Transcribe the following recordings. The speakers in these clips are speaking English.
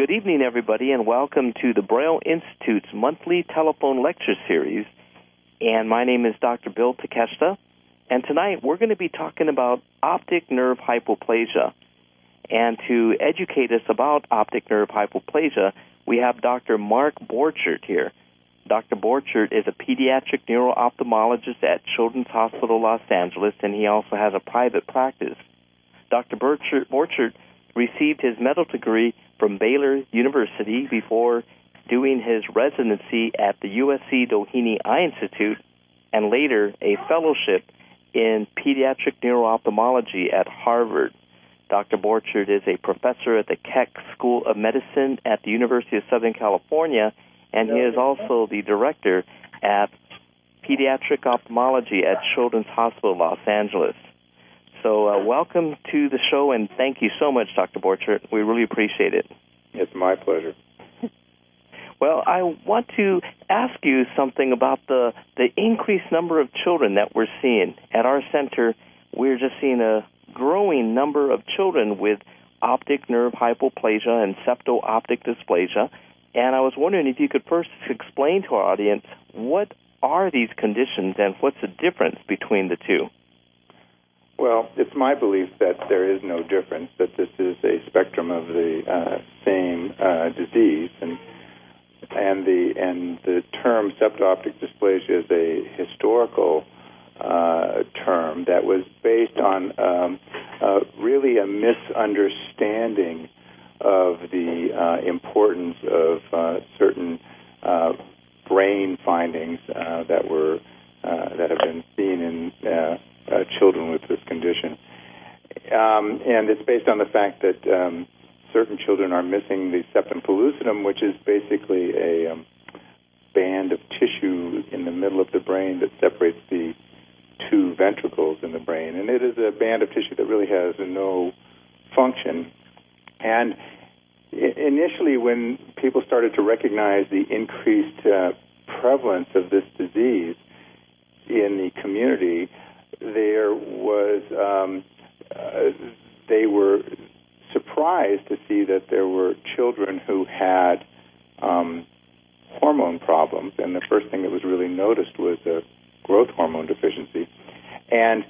Good evening, everybody, and welcome to the Braille Institute's monthly telephone lecture series. And my name is Dr. Bill Takeshita. And tonight we're going to be talking about optic nerve hypoplasia. And to educate us about optic nerve hypoplasia, we have Dr. Mark Borchert here. Dr. Borchert is a pediatric neuro-ophthalmologist at Children's Hospital Los Angeles, and he also has a private practice. Dr. Borchert, Borchert received his medical degree from Baylor University before doing his residency at the USC Doheny Eye Institute and later a fellowship in pediatric neuro-ophthalmology at Harvard. Dr. Borchert is a professor at the Keck School of Medicine at the University of Southern California, and he is also the director at pediatric ophthalmology at Children's Hospital Los Angeles. So, uh, welcome to the show, and thank you so much, Dr. Borchert. We really appreciate it. It's my pleasure. Well, I want to ask you something about the the increased number of children that we're seeing at our center. We're just seeing a growing number of children with optic nerve hypoplasia and septo-optic dysplasia. And I was wondering if you could first explain to our audience what are these conditions and what's the difference between the two. Well, it's my belief that there is no difference, that this is a spectrum of the uh, same uh, disease, and and the and the term septo-optic dysplasia is a historical uh, term that was based on um, uh, really a misunderstanding of the uh, importance of uh, certain brain findings that were that have been seen in uh, children with this condition. Um, and it's based on the fact that um, certain children are missing the septum pellucidum, which is basically a um, band of tissue in the middle of the brain that separates the two ventricles in the brain. And it is a band of tissue that really has no function. And initially, when people started to recognize the increased uh, prevalence of this disease in the community, there was um, they were surprised to see that there were children who had um, hormone problems, and the first thing that was really noticed was a growth hormone deficiency. And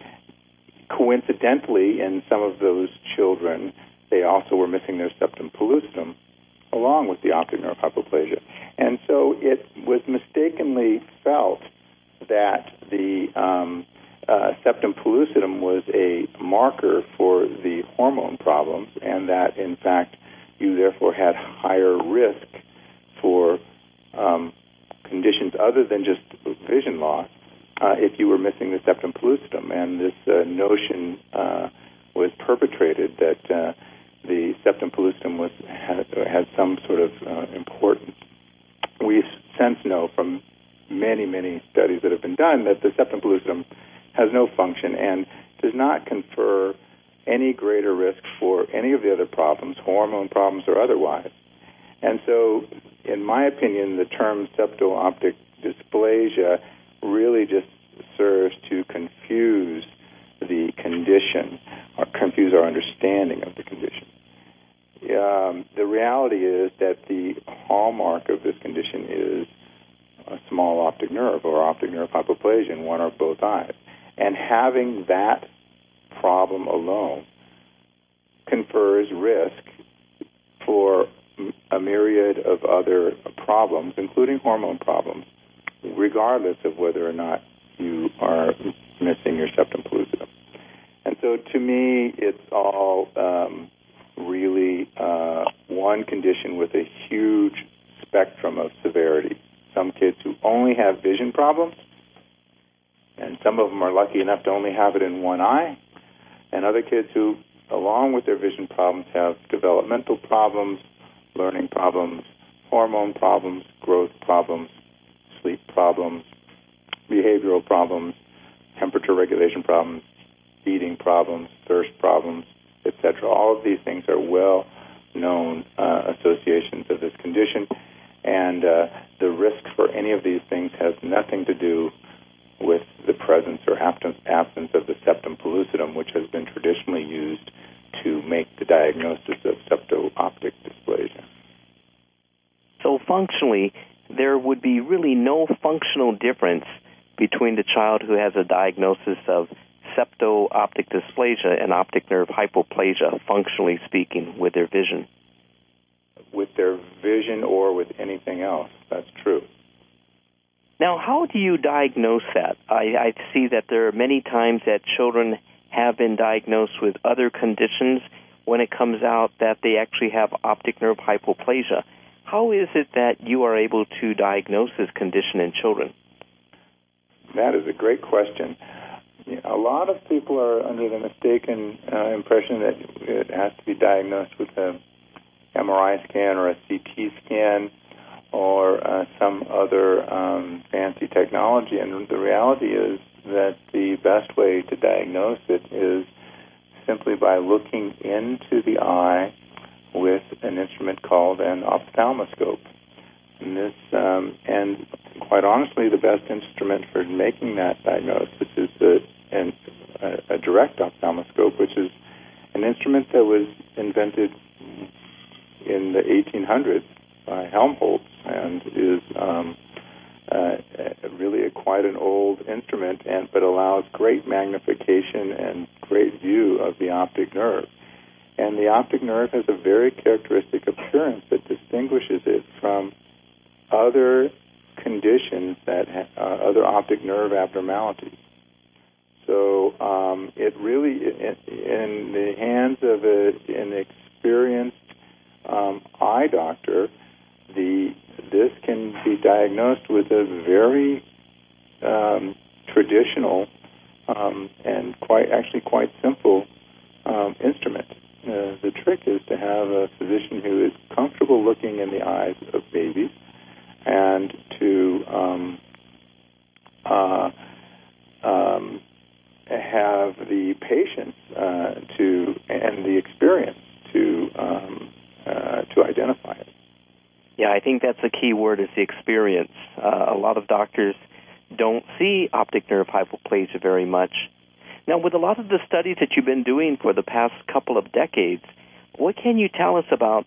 coincidentally, in some of those children, they also were missing their septum pellucidum, along with the optic nerve hypoplasia. And so it was mistakenly felt that the um, uh, septum pellucidum was a marker for the hormone problems, and that in fact you therefore had higher risk for um, conditions other than just vision loss uh, if you were missing the septum pellucidum. And this uh, notion uh, was perpetrated that uh, the septum pellucidum was had, had some sort of uh, importance. We since know from many, many studies that have been done that the septum pellucidum has no function and does not confer any greater risk for any of the other problems, hormone problems or otherwise. And so, in my opinion, the term septo-optic dysplasia really just serves to confuse the condition or confuse our understanding of the condition. Um, the reality is that the hallmark of this condition is a small optic nerve or optic nerve hypoplasia in one or both eyes. And having that problem alone confers risk for a myriad of other problems, including hormone problems, regardless of whether or not you are missing your septum pellucidum. And so to me, it's all um, really uh, one condition with a huge spectrum of severity. Some kids who only have vision problems and some of them are lucky enough to only have it in one eye, and other kids who, along with their vision problems, have developmental problems, learning problems, hormone problems, growth problems, sleep problems, behavioral problems, temperature regulation problems, eating problems, thirst problems, etc. All of these things are well known uh, associations of this condition, and uh, the risk for any of these things has nothing to do with the presence or absence of the septum pellucidum, which has been traditionally used to make the diagnosis of septo-optic dysplasia. So functionally, there would be really no functional difference between the child who has a diagnosis of septo-optic dysplasia and optic nerve hypoplasia, functionally speaking, with their vision. With their vision or with anything else, that's true. Now, how do you diagnose that? I, I see that there are many times that children have been diagnosed with other conditions when it comes out that they actually have optic nerve hypoplasia. How is it that you are able to diagnose this condition in children? That is a great question. A lot of people are under the mistaken uh, impression that it has to be diagnosed with a MRI scan or a CT scan or uh, some other um, fancy technology. And the reality is that the best way to diagnose it is simply by looking into the eye with an instrument called an ophthalmoscope. And this, um, and quite honestly, the best instrument for making that diagnosis is a, an, a, a direct ophthalmoscope, which is an instrument that was invented in the 1800s by Helmholtz and is um, uh, really a, quite an old instrument, and but allows great magnification and great view of the optic nerve. And the optic nerve has a very characteristic appearance that distinguishes it from other conditions that uh, other optic nerve abnormalities. So um, it really, in, in, the hands of a, an experienced um, eye doctor, the this can be diagnosed with a very um, traditional um, and quite actually quite simple um, instrument. Uh, the trick is to have a physician who is comfortable looking in the eyes of babies and to um, uh, um, have the patience uh, to and the experience to um, uh, to identify it. Yeah, I think that's a key word is the experience. Uh, a lot of doctors don't see optic nerve hypoplasia very much. Now, with a lot of the studies that you've been doing for the past couple of decades, what can you tell us about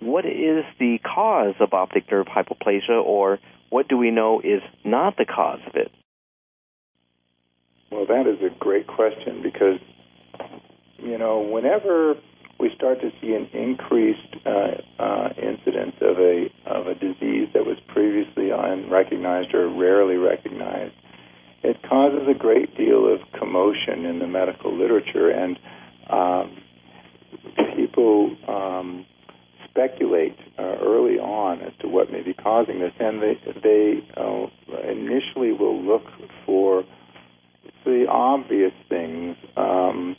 what is the cause of optic nerve hypoplasia, or what do we know is not the cause of it? Well, that is a great question because, you know, whenever we start to see an increased uh, uh, incidence of a of a disease that was previously unrecognized or rarely recognized, it causes a great deal of commotion in the medical literature, and um, people um, speculate uh, early on as to what may be causing this, and they they uh, initially will look for the obvious things. Um,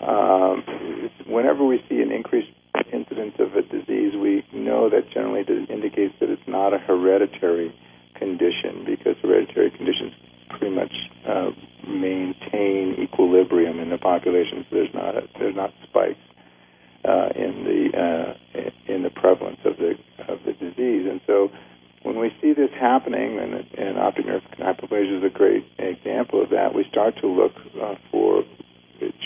um, whenever we see an increased incidence of a disease, we know that generally it indicates that it's not a hereditary condition because hereditary conditions pretty much uh, maintain equilibrium in the population. So there's not a, there's not spikes uh, in the uh, in the prevalence of the of the disease, and so when we see this happening, and, and optic nerve hypoplasia is a great example of that, we start to look uh, for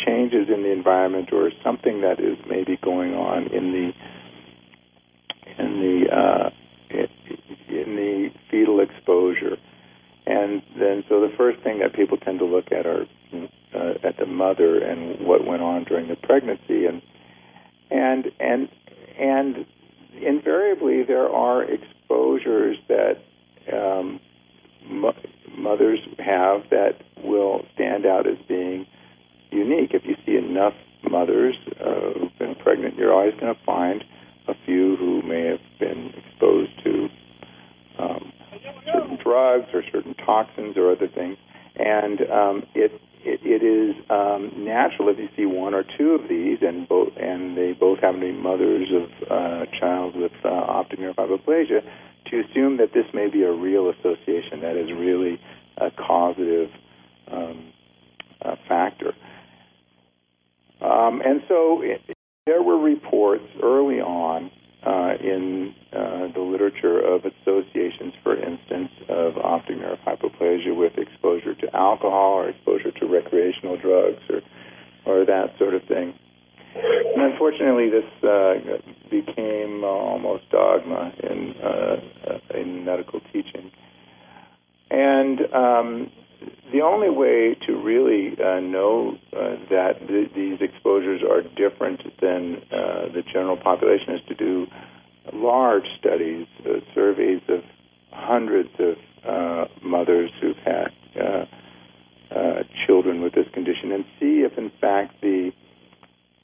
changes in the environment or something that is maybe going on in the in the uh, in the fetal exposure, and then so the first thing that people tend to look at are uh, at the mother and what went on during the pregnancy, and and and and invariably there are exposures that um, mo- mothers have that will stand out as being unique. If you see enough mothers uh, who've been pregnant, you're always going to find a few who may have been exposed to um, certain drugs or certain toxins or other things. And um, it, it, it is um, natural if you see one or two of these, and both and they both happen to be mothers of uh, child with uh, optic nerve hypoplasia, to assume that this may be a real association that is really a causative um, uh, factor. Um, and so it, there were reports early on uh, in uh, the literature of associations, for instance, of optic nerve hypoplasia with exposure to alcohol or exposure to recreational drugs or, or that sort of thing. And unfortunately, this uh, became almost dogma in uh, in medical teaching. And um, the only way to really uh, know uh, that th- these exposures are different than uh, the general population is to do large studies, uh, surveys of hundreds of uh, mothers who've had uh, children with this condition, and see if, in fact, the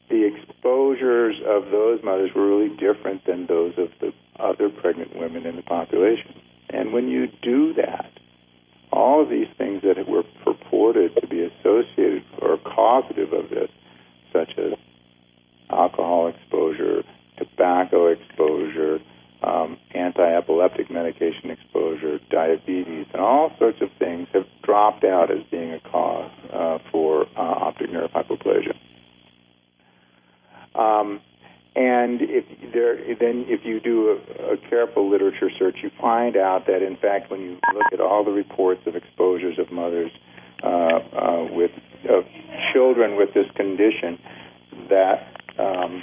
the exposures of those mothers were really different than those of the other pregnant women in the population. And when you do that, all of these things that were purported to be associated or causative of this, such as alcohol exposure, tobacco exposure, um, anti-epileptic medication exposure, diabetes, and all sorts of things have dropped out as being a cause uh, for uh, optic nerve hypoplasia. Um, and if there, then if you do a, a, careful literature search, you find out that in fact, when you look at all the reports of exposures of mothers uh, uh, with of children with this condition, that um,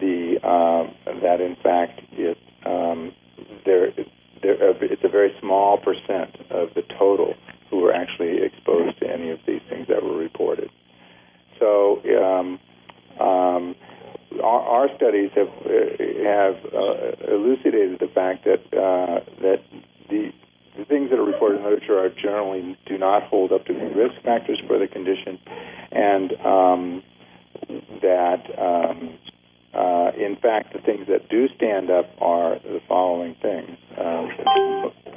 the uh, that in fact it um, there, there it's a very small percent of the total who were actually exposed to any of these things that were reported. So. Um, um, our, studies have uh, have uh, elucidated the fact that uh, that the the things that are reported in literature are generally do not hold up to the risk factors for the condition, and um, that um, uh, in fact the things that do stand up are the following things: um,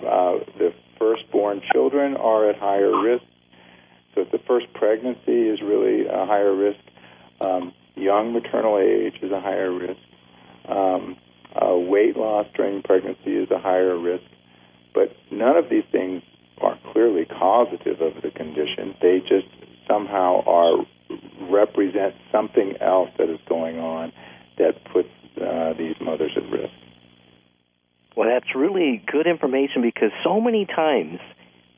uh, the firstborn children are at higher risk. So if the first pregnancy is really a higher risk, um, young maternal age is a higher risk. Um, uh, weight loss during pregnancy is a higher risk. But none of these things are clearly causative of the condition. They just somehow are represent something else that is going on that puts uh, these mothers at risk. Well, that's really good information because so many times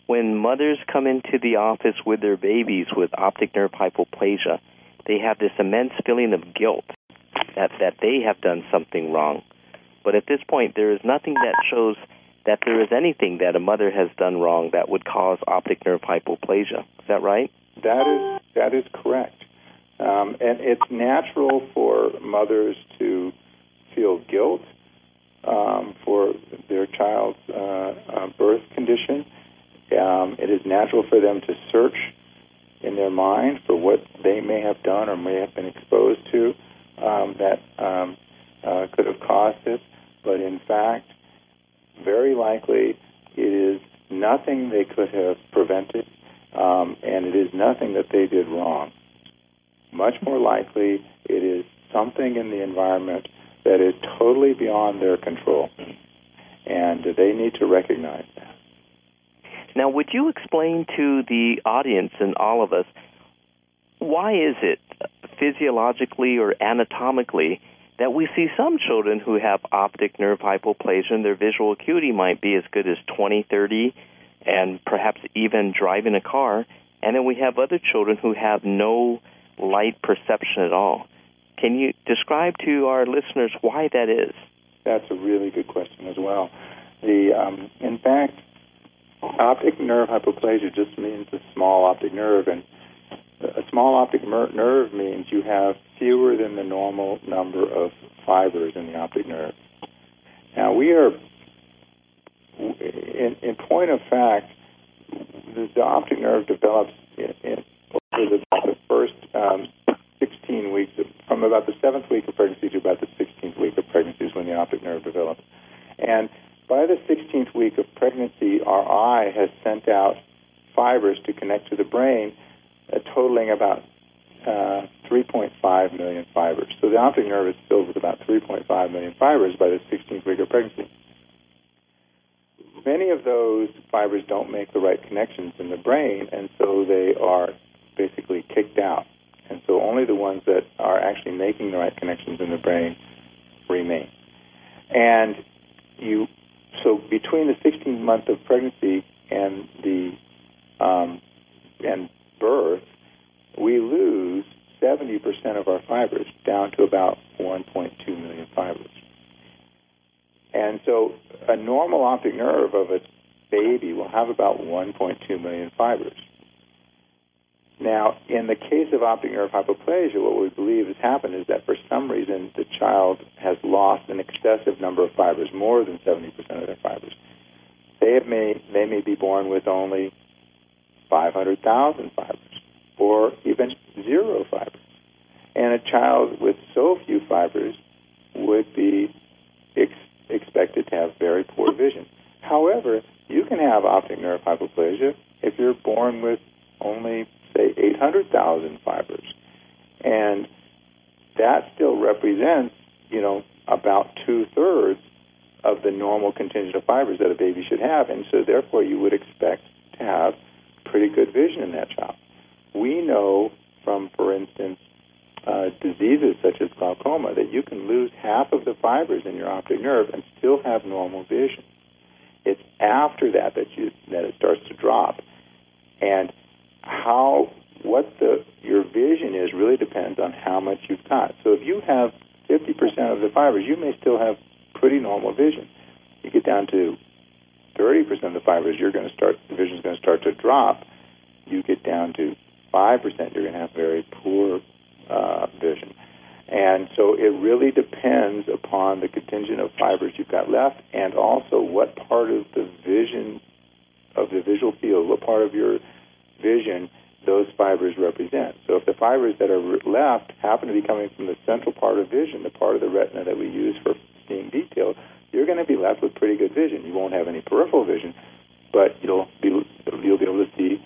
when mothers come into the office with their babies with optic nerve hypoplasia, they have this immense feeling of guilt that that they have done something wrong. But at this point, there is nothing that shows that there is anything that a mother has done wrong that would cause optic nerve hypoplasia. Is that right? That is that is correct. Um, and it's natural for mothers to feel guilt um, for their child's uh, uh, birth condition. Um, it is natural for them to search in their mind for what they may have done or may have been exposed to um, that um, uh, could have caused this. But in fact, very likely it is nothing they could have prevented, um, and it is nothing that they did wrong. Much more likely, it is something in the environment that is totally beyond their control, and they need to recognize that. Now, would you explain to the audience and all of us why is it physiologically or anatomically that we see some children who have optic nerve hypoplasia and their visual acuity might be as good as 20, 30, and perhaps even driving a car, and then we have other children who have no light perception at all. Can you describe to our listeners why that is? That's a really good question as well. The um, in fact, optic nerve hypoplasia just means a small optic nerve, and a small optic nerve means you have fewer than the normal number of fibers in the optic nerve. Now we are, in, in point of fact, the, the optic nerve develops in, in over the, the first um, 16 weeks, of, from about the seventh week of pregnancy to about the 16th week of pregnancy is when the optic nerve develops. And by the 16th week of pregnancy, our eye has sent out fibers to connect to the brain, uh, totaling about uh, 3.5 million fibers. So the optic nerve is filled with about 3.5 million fibers by the 16th week of pregnancy. Many of those fibers don't make the right connections in the brain, and so they are basically kicked out. And so only the ones that are actually making the right connections in the brain remain. And you so between the 16th month of pregnancy and the um, and birth, we lose 70% of our fibers down to about 1.2 million fibers. And so a normal optic nerve of a baby will have about 1.2 million fibers. Now, in the case of optic nerve hypoplasia, what we believe has happened is that for some reason the child has lost an excessive number of fibers, more than 70% of their fibers. They may they may be born with only 500,000 fibers, or even zero fibers. And a child with so few fibers would be ex- expected to have very poor vision. However, you can have optic nerve hypoplasia if you're born with only say 800,000 fibers. And that still represents, you know, about two thirds of the normal contingent of fibers that a baby should have. And so, therefore, you would expect to have pretty good vision in that child. We know from, for instance, uh, diseases such as glaucoma that you can lose half of the fibers in your optic nerve and still have normal vision. It's after that that you that it starts to drop, and how what the your vision is really depends on how much you've got. So if you have 50% of the fibers, you may still have pretty normal vision. You get down to 30% of the fibers, you're going to start the vision is going to start to drop. You get down to 5%, you're going to have very poor uh, vision. And so it really depends upon the contingent of fibers you've got left and also what part of the vision of the visual field, what part of your vision those fibers represent. So if the fibers that are left happen to be coming from the central part of vision, the part of the retina that we use for seeing detail, you're going to be left with pretty good vision. You won't have any peripheral vision, but you'll be you'll be able to see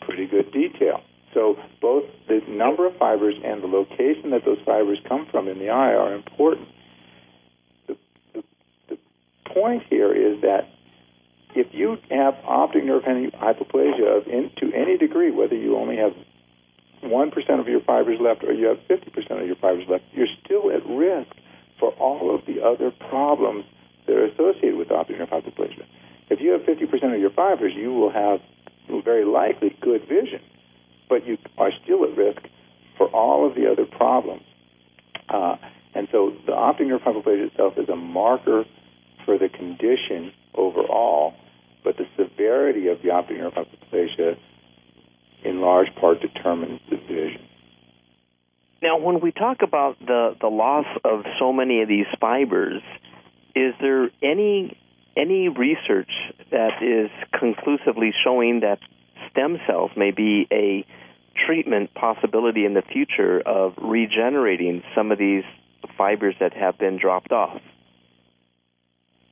pretty good detail. So both the number of fibers and the location that those fibers come from in the eye are important. The, the, the point here is that if you have optic nerve hypoplasia of in, to any degree, whether you only have 1% of your fibers left or you have 50% of your fibers left, you're still at risk for all of the other problems that are associated with optic nerve hypoplasia. If you have 50% of your fibers, you will have very likely good vision but you are still at risk for all of the other problems. Uh, and so the optic nerve hypoplasia itself is a marker for the condition overall, but the severity of the optic nerve hypoplasia in large part determines the vision. Now, when we talk about the, the loss of so many of these fibers, is there any any research that is conclusively showing that stem cells may be a treatment possibility in the future of regenerating some of these fibers that have been dropped off.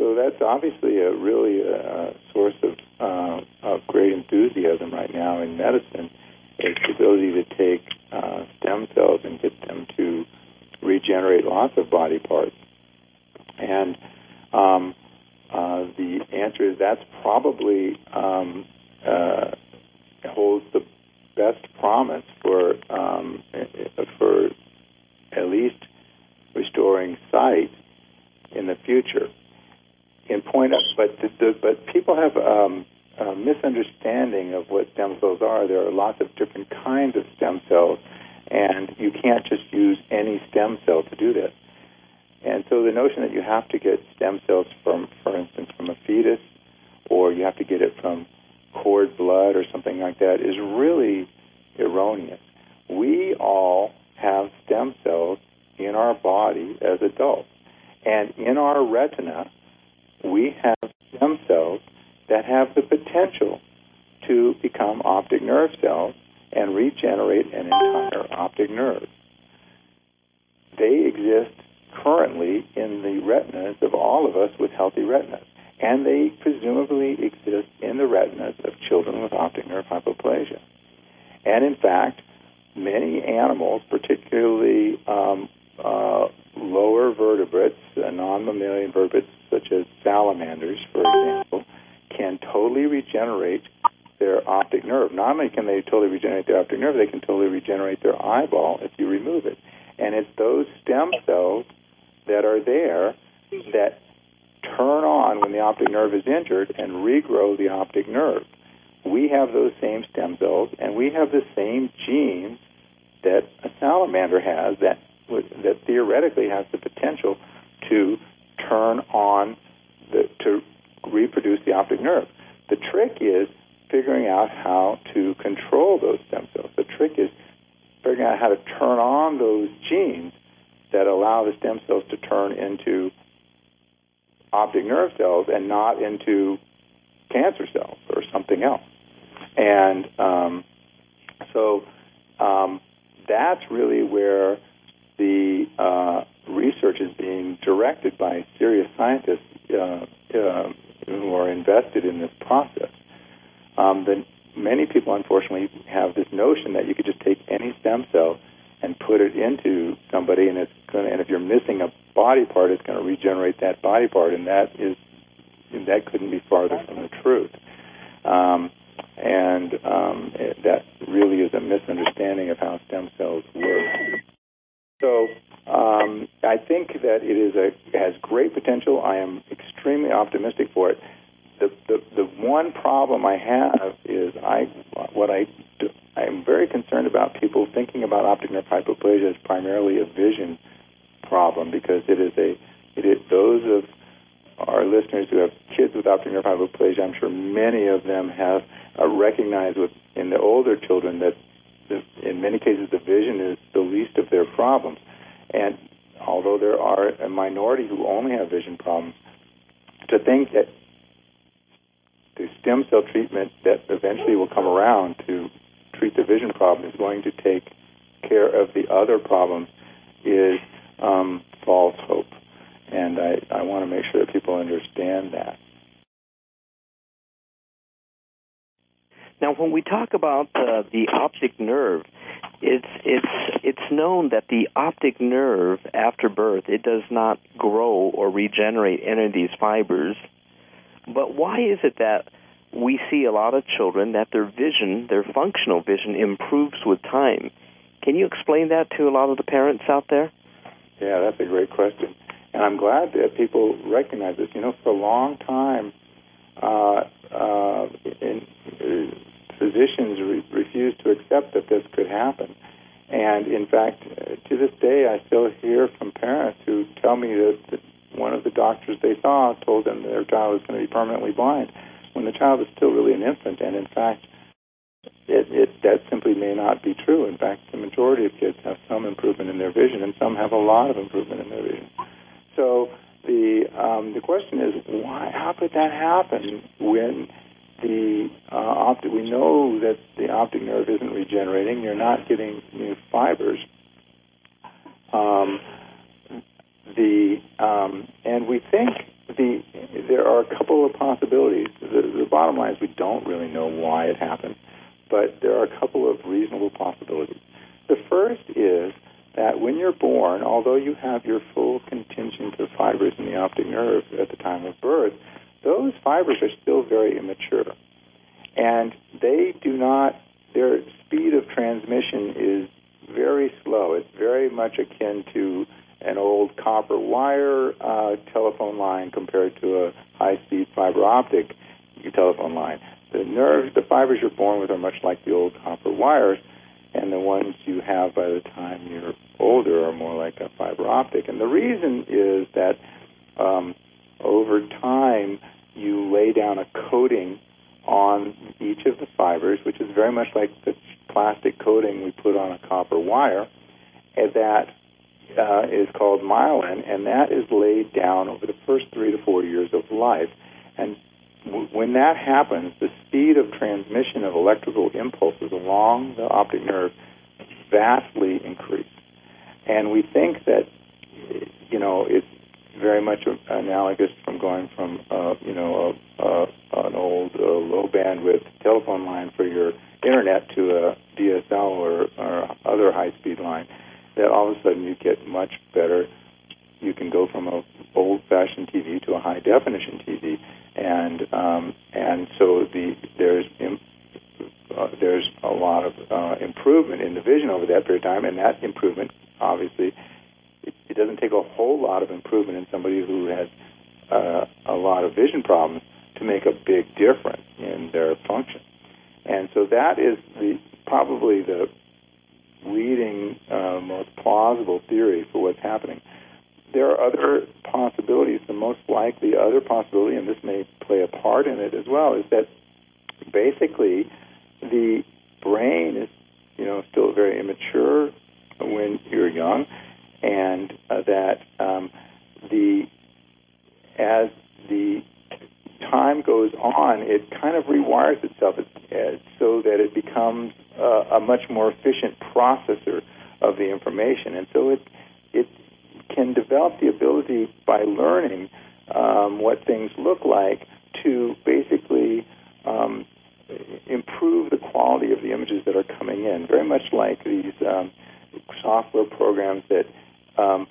So that's obviously a really uh, source of, uh, of great enthusiasm right now in medicine. Is the ability to take uh, stem cells and get them to regenerate lots of body parts. And um, uh, the answer is that's probably um, uh, holds the best promise for um, for at least restoring sight in the future. In point, of, but the, the, but people have um, a misunderstanding of what stem cells are. There are lots of different kinds of stem cells, and you can't just use any stem cell to do this. And so the notion that you have to get stem cells from, for instance, from a fetus, or you have to get it from cord blood or something like that is really erroneous. We all have stem cells in our body as adults. And in our retina, we have stem cells that have the potential to become optic nerve cells and regenerate an entire optic nerve. They exist currently in the retinas of all of us with healthy retinas and they presumably exist in the retinas of children with optic nerve hypoplasia. And in fact, many animals, particularly um, uh, lower vertebrates, uh, non mammalian vertebrates such as salamanders, for example, can totally regenerate their optic nerve. Not only can they totally regenerate their optic nerve, they can totally regenerate their eyeball if you remove it. And it's those stem cells that are there that turn on when the optic nerve is injured and regrow the optic nerve. We have those same stem cells, and we have the same genes that a salamander has that that theoretically has the potential to turn on the, to reproduce the optic nerve. The trick is figuring out how to control those stem cells. The trick is figuring out how to turn on those genes that allow the stem cells to turn into optic nerve cells and not into cancer cells or something else. And um, so um, that's really where the uh, research is being directed by serious scientists uh, uh, who are invested in this process. Um, then many people, unfortunately, have this notion that you could just take any stem cell and put it into somebody, and it's going and if you're missing a body part, it's going to regenerate that body part, and that is that couldn't be farther from the truth. Um, and um, it, that really is a misunderstanding of how stem cells work. So um, I think that it is a it has great potential. I am extremely optimistic for it. The, the the one problem I have is I what I do, I am very concerned about people thinking about optic nerve hypoplasia as primarily a vision problem because it is a it is those of our listeners who have kids with optic nerve hypoplasia, I'm sure many of them have uh, recognized with in the older children that the, in many cases the vision is the least of their problems. And although there are a minority who only have vision problems, to think that the stem cell treatment that eventually will come around to treat the vision problem is going to take care of the other problems is um, false hope. And I, I want to make sure that people understand that. Now, when we talk about uh, the optic nerve, it's it's it's known that the optic nerve after birth it does not grow or regenerate any of these fibers. But why is it that we see a lot of children that their vision, their functional vision, improves with time? Can you explain that to a lot of the parents out there? Yeah, that's a great question, and I'm glad that people recognize this. You know, for a long time, uh, uh, in, uh, physicians re- refused to accept that this could happen. And in fact, uh, to this day, I still hear from parents who tell me that, one of the doctors they saw told them their child was going to be permanently blind when the child is still really an infant. And in fact, it, it, that simply may not be true. In fact, the majority of kids have some improvement in their vision, and some have a lot of improvement in their vision. So the um, the question is, why? How could that happen when the uh, optic? We know that the optic nerve isn't regenerating. You're not getting new fibers. Um, the um, and we think the there are a couple of possibilities. The, the bottom line is we don't really know why it happened, but there are a couple of reasonable possibilities. The first is that when you're born, although you have your full contingent of fibers in the optic nerve at the time of birth, those fibers are still very immature. And they do not, their speed of transmission is very slow. It's very much akin to an old copper wire uh, telephone line compared to a high speed fiber optic telephone line. The nerves, the fibers you're born with are much like the old copper wires, and the ones you have by the time you're older are more like a fiber optic. And the reason is that um, over time you lay down a coating on each of the fibers, which is very much like the plastic coating we put on a copper wire, and that uh, is called myelin, and that is laid down over the first three to four years of life. And w- when that happens, the speed of transmission of electrical impulses along the optic nerve vastly increases. And we think that, you know, it's very much analogous from going from, uh, you know, a, a, an old uh, low bandwidth telephone line for your internet to a DSL or, or other high speed line. That all of a sudden you get much better. You can go from a old fashioned TV to a high definition TV, and um, and so the there's uh, there's a lot of uh, improvement in the vision over that period of time, and that improvement it, doesn't take a whole lot of improvement in somebody who has uh, a lot of vision problems to make a big difference in their function. And so that is the probably the leading uh, most plausible theory for what's happening. there are other possibilities. The most likely other possibility, and this may play a part in it as well, is that basically the brain is, you know, still very immature when you're young, and uh, that um, the as the time goes on, it kind of rewires itself so that it becomes uh, a much more efficient processor of the information, and so it it can develop the ability by learning um, what things look like to basically um, improve the quality of the images that are coming in. Very much like these um, software programs that um,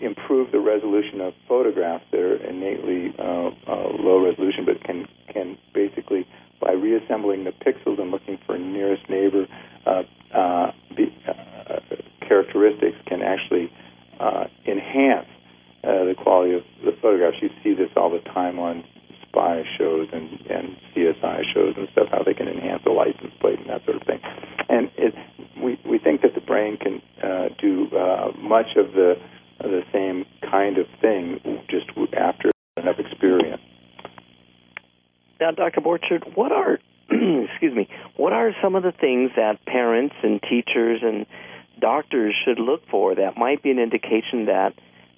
improve the resolution of photographs that are innately uh, uh, low resolution, but can can basically by reassembling the pixels and looking for nearest neighbor uh, uh, be, uh, characteristics can actually uh, enhance the quality of the photographs. You see this all the time on spy shows and, and CSI shows and stuff, how they can enhance a license plate and that sort of thing. And it, we, we think that the brain can uh, do uh, much of the, the same kind of thing just after enough experience. Now, Dr. Borchert, what are excuse me, what are some of the things that parents and teachers and doctors should look for that might be an indication that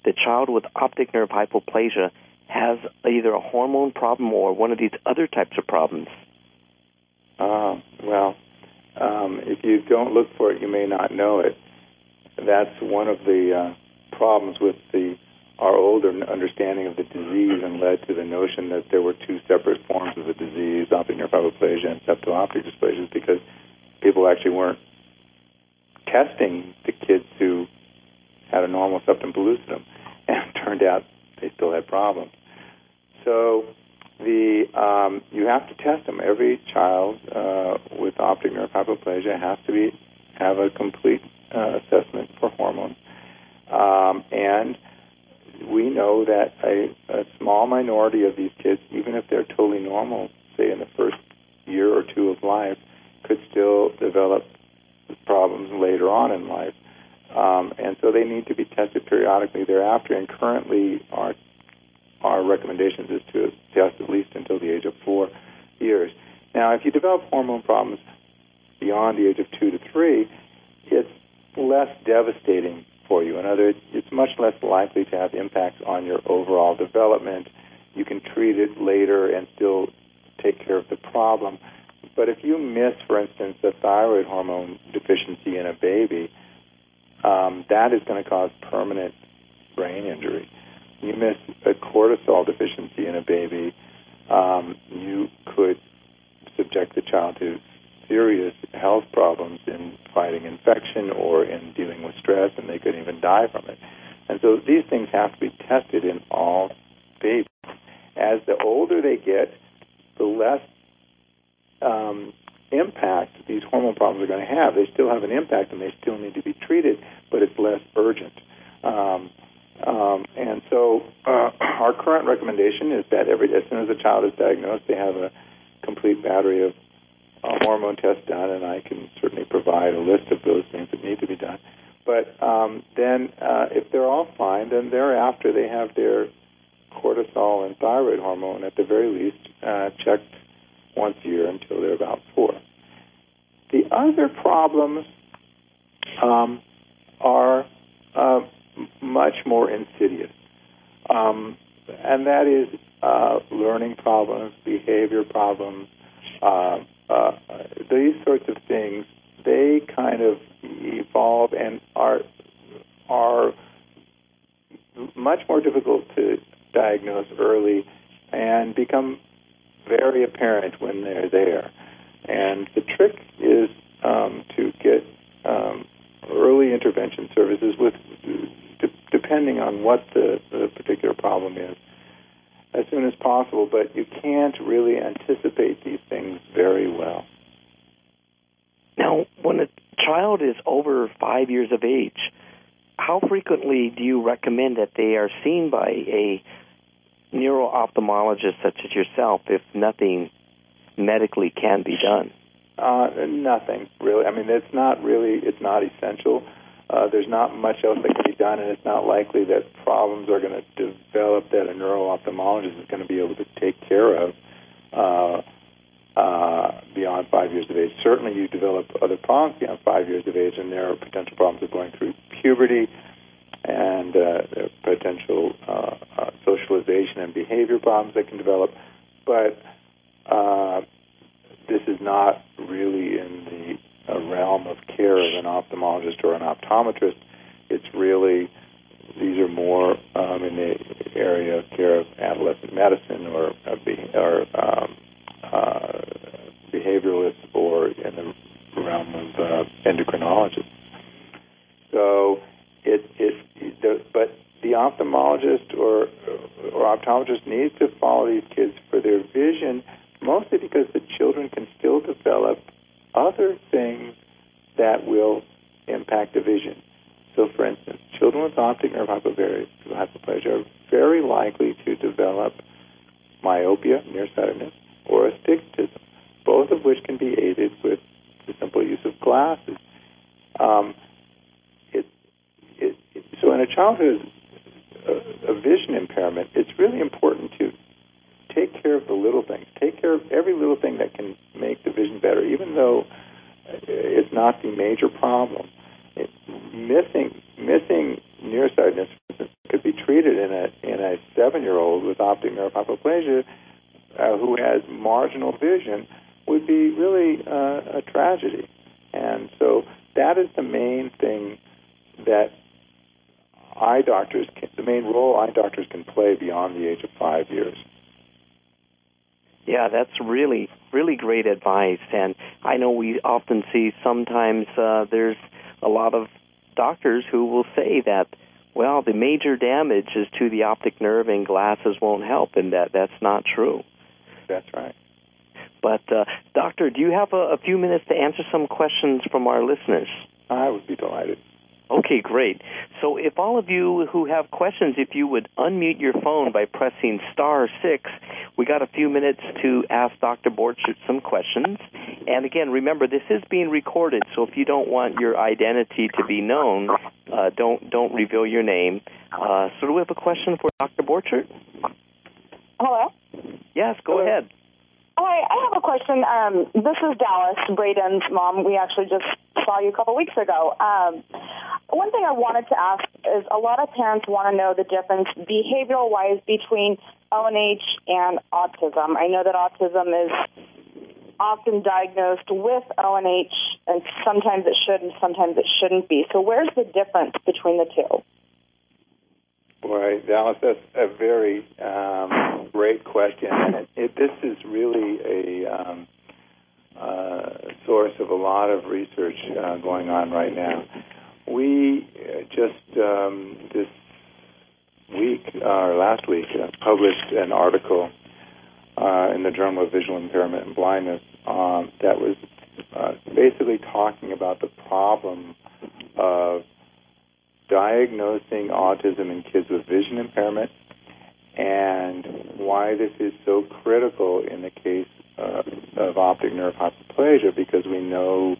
the child with optic nerve hypoplasia has either a hormone problem or one of these other types of problems? Uh, well, um, if you don't look for it, you may not know it. That's one of the uh, problems with the our older understanding of the disease and led to the notion that there were two separate forms of the disease, optic hypoplasia and septo-optic dysplasia, because people actually weren't testing the kids who had a normal septum pellucidum, and it turned out they still had problems. So the um, you have to test them. Every child uh, with optic nerve hypoplasia has to be have a complete uh, assessment for hormones, um, and we know that a, a small minority of these kids, even if they're totally normal, say in the first year or two of life, could still develop problems later on in life. Um, and so they need to be tested periodically thereafter. And currently, our our recommendations is to test at least until the age of four years. Now, if you develop hormone problems beyond the age of two to three, it's less devastating for you. In other words, it's much less likely to have impacts on your overall development. You can treat it later and still take care of the problem. But if you miss, for instance, a thyroid hormone deficiency in a baby, um, that is going to cause permanent brain injury. You miss a cortisol deficiency in a baby, um, you could subject the child to serious health problems in fighting infection or in dealing with stress, and they could even die from it. And so these things have to be tested in all babies. As the older they get, the less um, impact these hormone problems are going to have. They still have an impact and they still need to be treated, but it's less urgent. Um, um, and so uh, our current recommendation is that every as soon as a child is diagnosed, they have a complete battery of uh, hormone tests done, and I can certainly provide a list of those things that need to be done. But um, then, uh, if they're all fine, then thereafter they have their cortisol and thyroid hormone at the very least uh, checked once a year until they're about four. The other problems um, are uh, much more insidious, um, and that is uh, learning problems, behavior problems, uh, uh, these sorts of things. They kind of evolve and are are much more difficult to diagnose early and become very apparent when they're there. And the trick is um, to get um, early intervention services with, depending on what the, the particular problem is, as soon as possible. But you can't really anticipate these things very well. Now, when a child is over five years of age, how frequently do you recommend that they are seen by a neuro-ophthalmologist such as yourself if nothing medically can be done? Uh, nothing really. I mean, it's not really. It's not essential. Uh, there's not much else that can be done, and it's not likely that problems are going to develop that a neuro-ophthalmologist is going to be able to take care of uh, uh, beyond five years of age. Certainly, you develop other problems beyond five years of age, and there are potential problems of going through puberty and uh, potential uh, uh, socialization and behavior problems that can develop. But uh, this is not really in the realm of care of an ophthalmologist or an optometrist. It's really these are more um, in the area of care of adolescent medicine or uh, be, or um, uh, behavioralists or in the realm of uh, endocrinologists. So it, it the, but the ophthalmologist or or optometrist needs to follow these kids for their vision, mostly because the children can still develop other things that will impact the vision. So, for instance, children with optic nerve hypoplasia are very likely to develop myopia, nearsightedness, or astigmatism, both of which can be aided with the simple use of glasses. Um, it, it, it, so, in a child who has a, a vision impairment, it's really important to take care of the little things. Take care of every little thing that can make the vision better, even though it's not the major problem. It, missing missing nearsightedness could be treated in a in a seven year old with optic nerve hypoplasia uh, who has marginal vision would be really uh, a tragedy. And so that is the main thing that eye doctors, can, the main role eye doctors can play beyond the age of five years. Yeah, that's really, really great advice. And I know we often see sometimes uh, there's a lot of doctors who will say that, well, the major damage is to the optic nerve and glasses won't help, and that that's not true. That's right. But, uh, Doctor, do you have a, a few minutes to answer some questions from our listeners? I would be delighted. Okay, great. So if all of you who have questions, if you would unmute your phone by pressing star six, we got a few minutes to ask Dr. Borchert some questions. And again, remember this is being recorded, so if you don't want your identity to be known, uh, don't don't reveal your name. Uh, so do we have a question for Dr. Borchert? Hello. Yes, go Hello. ahead. Hi, I have a question. Um, this is Dallas, Braden's mom. We actually just saw you a couple weeks ago. Um, one thing I wanted to ask is a lot of parents want to know the difference behavioral wise between ONH and autism. I know that autism is often diagnosed with ONH, and sometimes it should and sometimes it shouldn't be. So, where's the difference between the two? Boy, Dallas, that's a very um, great question, and it, it, this is really a um, uh, source of a lot of research uh, going on right now. We uh, just um, this week or last week uh, published an article uh, in the Journal of Visual Impairment and Blindness um, that was uh, basically talking about the problem of diagnosing autism in kids with vision impairment and why this is so critical in the case uh, of optic nerve hypoplasia because we know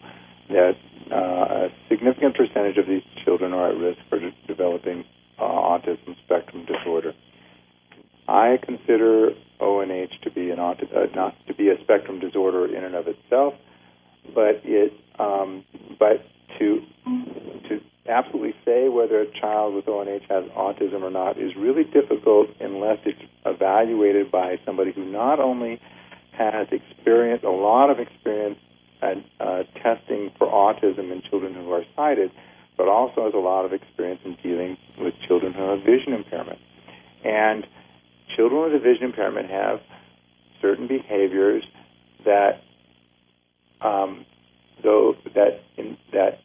that uh, a significant percentage of these children are at risk for de- developing uh, autism spectrum disorder. I consider ONH to be an uh, not to be a spectrum disorder in and of itself, but it um, but to to absolutely say whether a child with ONH has autism or not is really difficult unless it's evaluated by somebody who not only has experience, a lot of experience at uh, testing for autism in children who are sighted, but also has a lot of experience in dealing with children who have vision impairment. And children with a vision impairment have certain behaviors that, um, though that in, that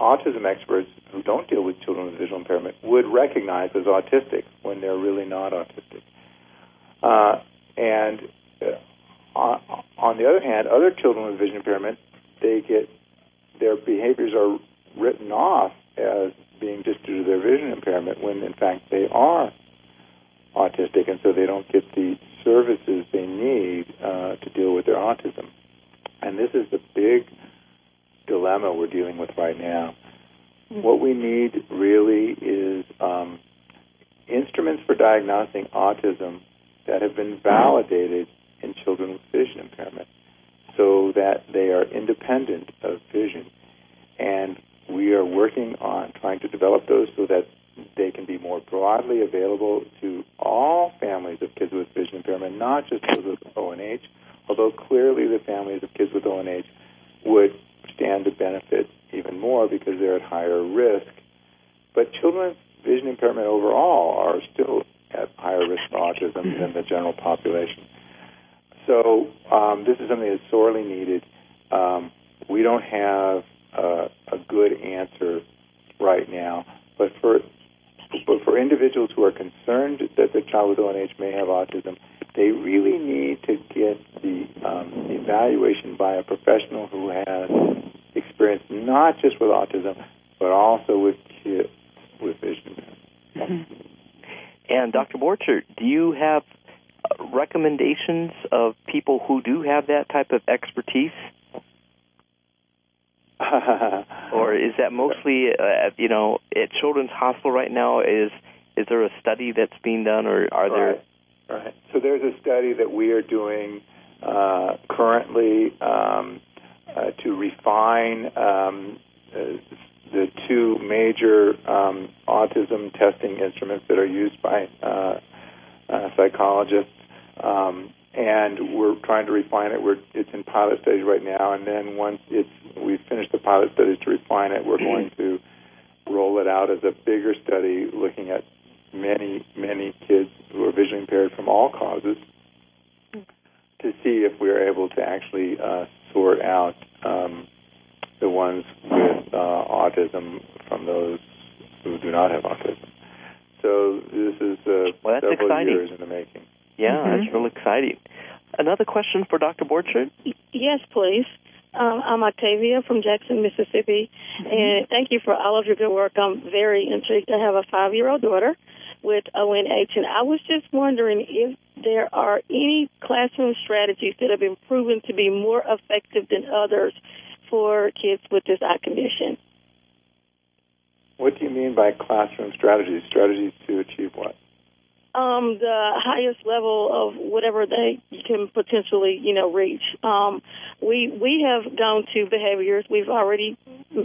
autism experts who don't deal with children with visual impairment would recognize as autistic when they're really not autistic. Uh, and uh, on, on the other hand, other children with vision impairment, they get their behaviors are written off as being just due to their vision impairment when in fact they are autistic, and so they don't get the services they need uh, to deal with their autism. And this is the big dilemma we're dealing with right now. What we need really is um, instruments for diagnosing autism that have been validated in children with vision impairment so that they are independent of vision. And we are working on trying to develop those so that they can be more broadly available to all families of kids with vision impairment, not just those with ONH, although clearly the families of kids with ONH would stand to benefit even more because they're at higher risk. But children with vision impairment overall are still at higher risk for autism than the general population. So um, this is something that's sorely needed. Um, we don't have a, a good answer right now, but for but for individuals who are concerned that their child with ONH may have autism, they really need to get the um, evaluation by a professional who has experience not just with autism, but also with kids with vision. Mm-hmm. And Dr. Borchert, do you have uh, recommendations of people who do have that type of expertise? or is that mostly, uh, you know, at Children's Hospital right now? Is is there a study that's being done, or are right. there? Right. So there's a study that we are doing uh, currently um, uh, to refine um, the two major um, autism testing instruments that are used by uh, uh, psychologists, um, and we're trying to refine it. We're, it's in pilot stage right now, and then once it's we've finished the pilot studies to refine it, we're going to roll it out as a bigger study looking at many, many kids who are visually impaired from all causes to see if we're able to actually uh, sort out um, the ones with uh, autism from those who do not have autism. So this is uh, well, several exciting. years in the making. Yeah, mm-hmm. that's real exciting. Another question for Dr. Borchert? Yes, please. Um, I'm Octavia from Jackson, Mississippi, mm-hmm. and thank you for all of your good work. I'm very intrigued. I have a five-year-old daughter with ONH, and I was just wondering if there are any classroom strategies that have been proven to be more effective than others for kids with this eye condition. What do you mean by classroom strategies? Strategies to achieve what? Um, the highest level of whatever they can potentially, you know, reach. Um, we we have gone to behaviors. We've already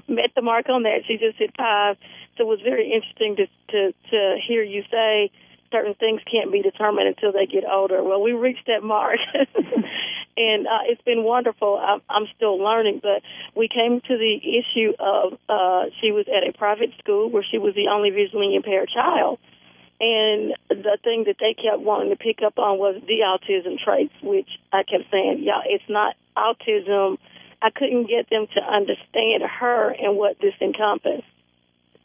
met the mark on that. She just hit five, so it was very interesting to to to hear you say certain things can't be determined until they get older. Well, we reached that mark, and uh, it's been wonderful. I'm, I'm still learning, but we came to the issue of uh, she was at a private school where she was the only visually impaired child. And the thing that they kept wanting to pick up on was the autism traits, which I kept saying, yeah, it's not autism. I couldn't get them to understand her and what this encompassed.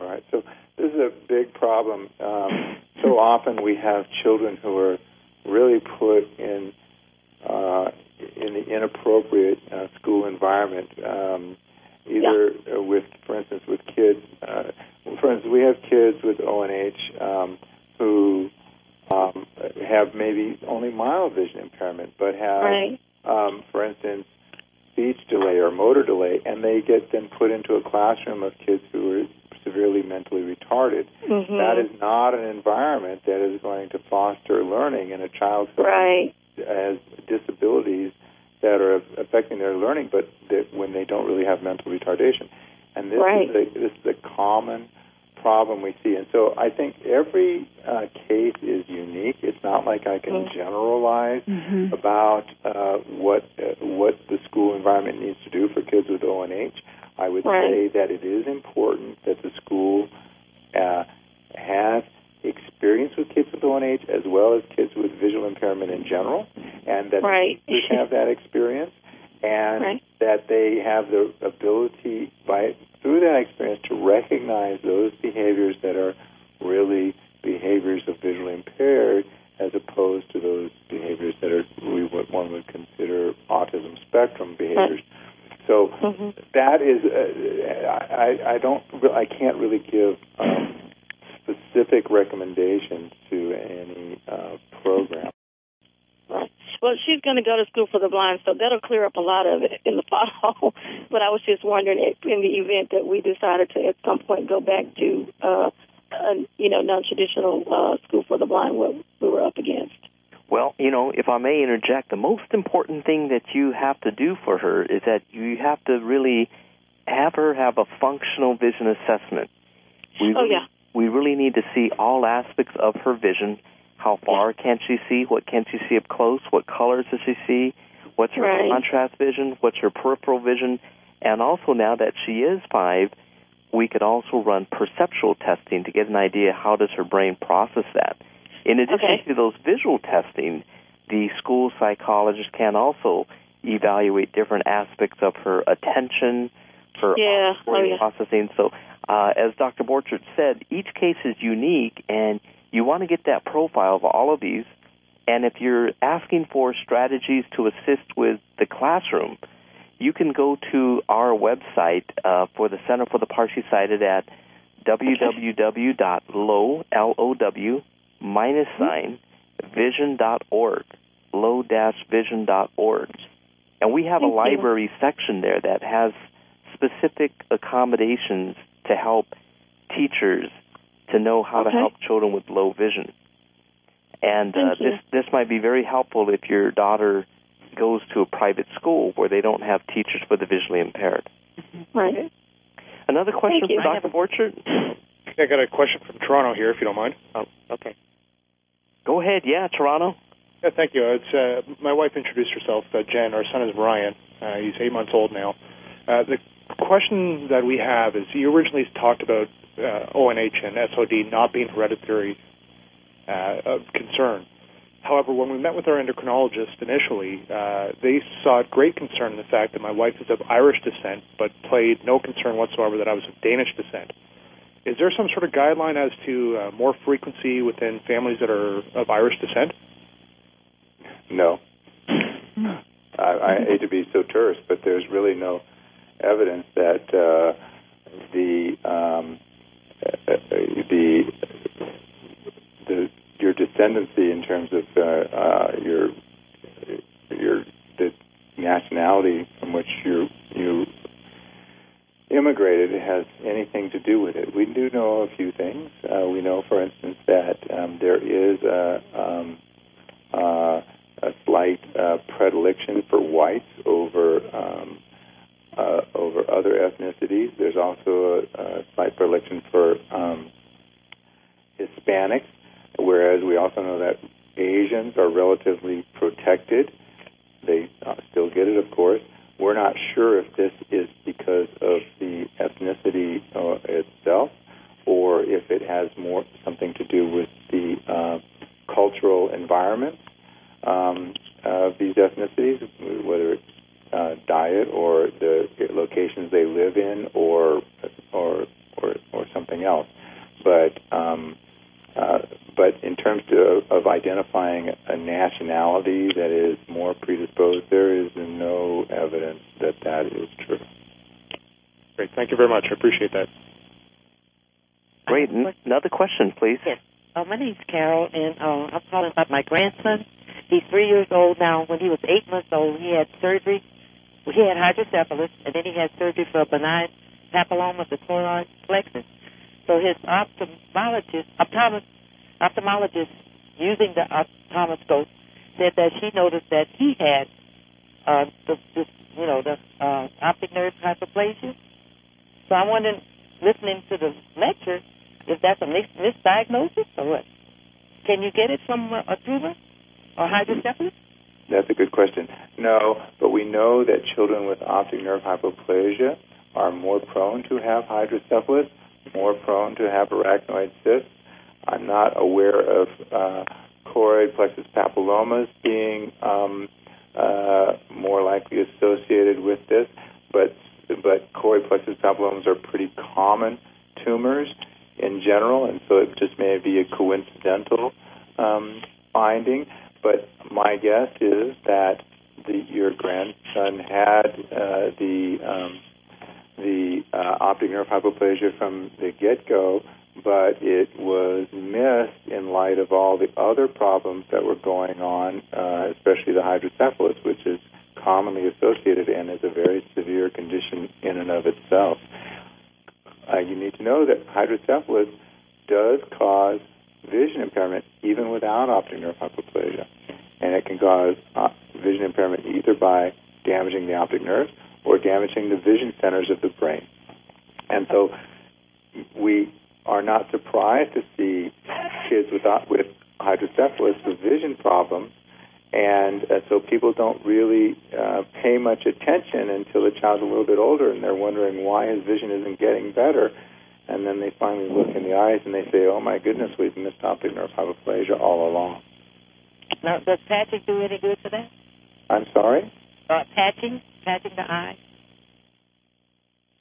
Right. So this is a big problem. Um, so often we have children who are really put in uh, in the inappropriate uh, school environment. Um, either yeah. with, for instance, with kids. Uh, for instance, we have kids with ONH um, who um, have maybe only mild vision impairment, but have, right. um, for instance, speech delay or motor delay, and they get then put into a classroom of kids who are severely mentally retarded. Mm-hmm. That is not an environment that is going to foster learning in a child who right. has disabilities that are affecting their learning, but that when they don't really have mental retardation. And this right. is a, this is a common problem we see. And so I think every uh, case is unique. It's not like I can mm-hmm. generalize mm-hmm. about uh, what uh, what the school environment needs to do for kids with ONH. I would right. say that it is important that the school uh, have experience with kids with ONH as well as kids with visual impairment in general, and that right. they have that experience, and right. that they have the ability by through that experience to recognize those behaviors that are really behaviors of visually impaired as opposed to those behaviors that are we what one would consider autism spectrum behaviors. So mm-hmm. that is, uh, I, I don't, I can't really give um, specific recommendations to any uh, program. Well, she's going to go to school for the blind, so that'll clear up a lot of it in the fall. But I was just wondering if, in the event that we decided to at some point go back to, uh, a, you know, non-traditional uh, school for the blind, what we were up against. Well, you know, if I may interject, the most important thing that you have to do for her is that you have to really have her have a functional vision assessment. We oh really, yeah. We really need to see all aspects of her vision. How far Yeah. can she see? What can she see up close? What colors does she see? What's her Right. contrast vision? What's her peripheral vision? And also, now that she is five, we could also run perceptual testing to get an idea how does her brain process that. In addition Okay. to those visual testing, the school psychologist can also evaluate different aspects of her attention, her Yeah. Oh, yeah. processing. So, uh, as Dr. Borchert said, each case is unique, and you want to get that profile of all of these. And if you're asking for strategies to assist with the classroom, you can go to our website uh, for the Center for the Partially Sighted at www.low, L-O-W, minus sign, vision.org, low-vision.org. And we have Thank a you. library section there that has specific accommodations to help teachers to know how to help children with low vision. And uh, this this might be very helpful if your daughter goes to a private school where they don't have teachers for the visually impaired. Right. Another question Thank you. for Dr. Borchert? I got a question from Toronto here, if you don't mind. Oh, okay. Go ahead. Yeah, Toronto. Yeah, thank you. It's uh, my wife introduced herself, uh, Jen. Our son is Ryan. Uh, he's eight months old now. Uh, the question that we have is: you originally talked about uh, ONH and SOD not being hereditary uh, of concern. However, when we met with our endocrinologist initially, uh, they saw great concern in the fact that my wife is of Irish descent, but played no concern whatsoever that I was of Danish descent. Is there some sort of guideline as to uh, more frequency within families that are of Irish descent? No. I, I hate to be so terse, but there's really no evidence that uh, the um, uh, uh, the the your descendancy in terms of uh, uh, your your the nationality from which you you immigrated has anything to do with it. We do know a few things. Uh, we know, for instance, that um, there is a um, uh, a slight uh, predilection for whites over um, uh, over other ethnicities. There's also a, a slight predilection for um, Hispanics, whereas we also know that Asians are relatively protected. They uh, still get it, of course. We're not sure if this is because of the ethnicity uh, itself, or if it has more something to do with the uh, cultural environment um, of these ethnicities, whether it's uh, diet or the locations they live in, or or or, or something else. But um, uh, but in terms of, of identifying a nationality that is more predisposed, there is no evidence that that is true. Great. Thank you very much. I appreciate that. Great. N- Another question, please. Yes. Uh, my name's Carol, and uh, I'm calling about my grandson. He's three years old now. When he was eight months old, he had surgery. He had hydrocephalus, and then he had surgery for a benign papilloma of the choroid plexus. So his ophthalmologist, ophthalmologist, using the optometroscope, said that she noticed that he had uh, the, you know the uh, optic nerve hyperplasia. So I'm wondering, listening to the lecture, if that's a mis- misdiagnosis or what? Can you get it from uh, a tumor or hydrocephalus? That's a good question. No, but we know that children with optic nerve hypoplasia are more prone to have hydrocephalus, more prone to have arachnoid cysts. I'm not aware of uh, choroid plexus papillomas being um, uh, more likely associated with this, but but choroid plexus papillomas are pretty common tumors in general, and so it just may be a coincidental um, finding. But my guess is that the, your grandson had uh, the um, the uh, optic nerve hypoplasia from the get-go, but it was missed in light of all the other problems that were going on, uh, especially the hydrocephalus, which is commonly associated and is a very severe condition in and of itself. Uh, you need to know that hydrocephalus does cause vision impairment even without optic nerve hypoplasia. And it can cause uh, vision impairment either by damaging the optic nerves or damaging the vision centers of the brain. And so we are not surprised to see kids with, uh, with hydrocephalus with vision problems. And uh, so people don't really uh, pay much attention until the child's a little bit older and they're wondering why his vision isn't getting better and then they finally look in the eyes and they say, "Oh my goodness, we've missed optic nerve hypoplasia all along." Now, does Patrick do any good for that? I'm sorry. Uh, patching, patching the eye.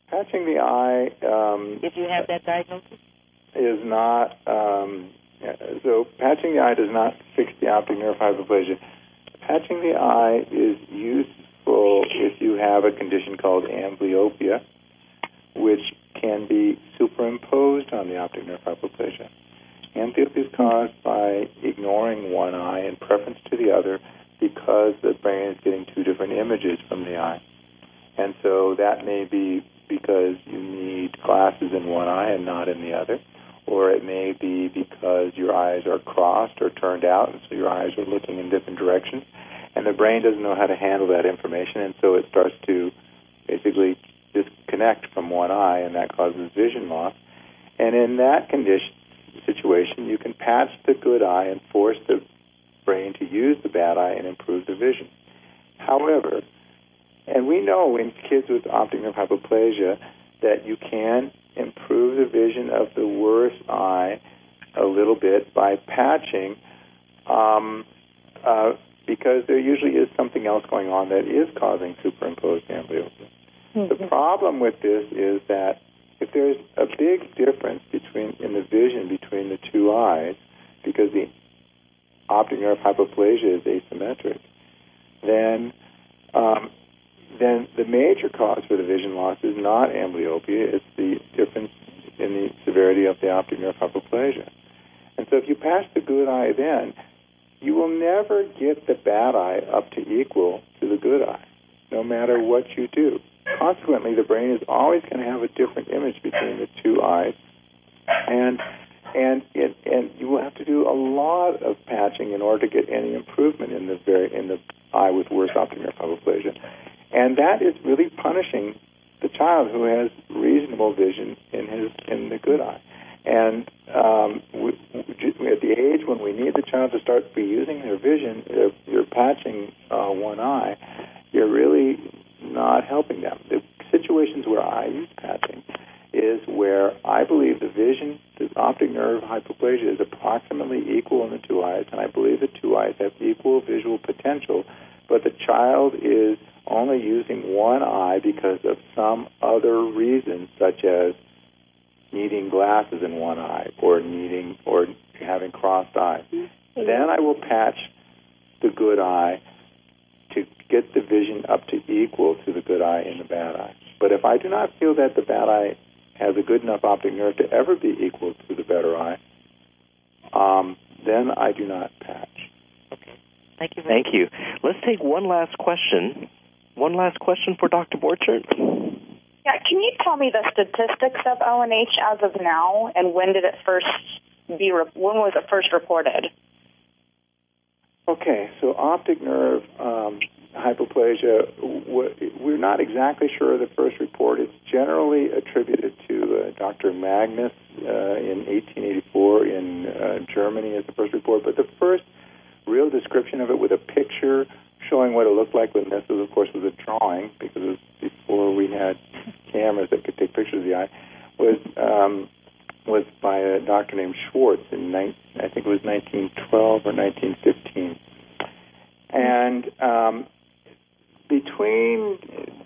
Patching the eye. Um, if you have that diagnosis. Is not. Um, so patching the eye does not fix the optic nerve hypoplasia. Patching the eye is useful if you have a condition called amblyopia, which can be superimposed on the optic nerve hypoplasia. Amblyopia is caused by ignoring one eye in preference to the other because the brain is getting two different images from the eye. And so that may be because you need glasses in one eye and not in the other, or it may be because your eyes are crossed or turned out, and so your eyes are looking in different directions, and the brain doesn't know how to handle that information, and so it starts to basically disconnect from one eye, and that causes vision loss. And in that condition situation, you can patch the good eye and force the brain to use the bad eye and improve the vision. However, and we know in kids with optic nerve hypoplasia that you can improve the vision of the worst eye a little bit by patching, um, uh, because there usually is something else going on that is causing superimposed amblyopia. Mm-hmm. The problem with this is that if there's a big difference between in the vision between the two eyes, because the optic nerve hypoplasia is asymmetric, then um, then the major cause for the vision loss is not amblyopia; it's the difference in the severity of the optic nerve hypoplasia. And so, if you pass the good eye, then you will never get the bad eye up to equal to the good eye, no matter what you do. Consequently, the brain is always going to have a different image between the two eyes, and and it, and you will have to do a lot of patching in order to get any improvement in the very in the eye with worse nerve hypoplasia, and that is really punishing the child who has reasonable vision in his in the good eye. And um, we, at the age when we need the child to start be using their vision, if you're patching uh, one eye, you're really not helping them. The situations where I use patching is where I believe the vision, the optic nerve hypoplasia is approximately equal in the two eyes, and I believe the two eyes have equal visual potential, but the child is only using one eye because of some other reason, such as needing glasses in one eye or needing or having crossed eyes. Mm-hmm. Then I will patch the good eye to get the vision up to equal to the good eye and the bad eye. But if I do not feel that the bad eye has a good enough optic nerve to ever be equal to the better eye, um, then I do not patch. Okay. Thank you. Thank you. Let's take one last question. One last question for Dr. Borchert. Yeah, can you tell me the statistics of ONH as of now, and when did it first be? Re- when was it first reported? Okay, so optic nerve um, hypoplasia, we're not exactly sure of the first report. It's generally attributed to uh, Dr. Magnus uh, in 1884 in uh, Germany as the first report, but the first real description of it with a picture showing what it looked like when this of course, was a drawing because it was before we had cameras that could take pictures of the eye, was um, was by a doctor named Schwartz in 19, I think it was 1912 or 1915. And um, between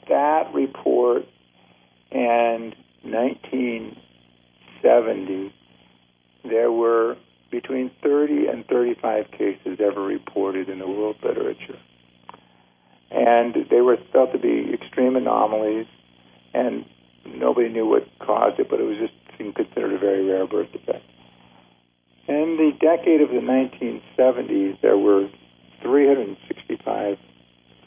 that report and 1970, there were between 30 and 35 cases ever reported in the world literature. And they were felt to be extreme anomalies, and nobody knew what caused it, but it was just considered a very rare birth defect. In the decade of the 1970s, there were 365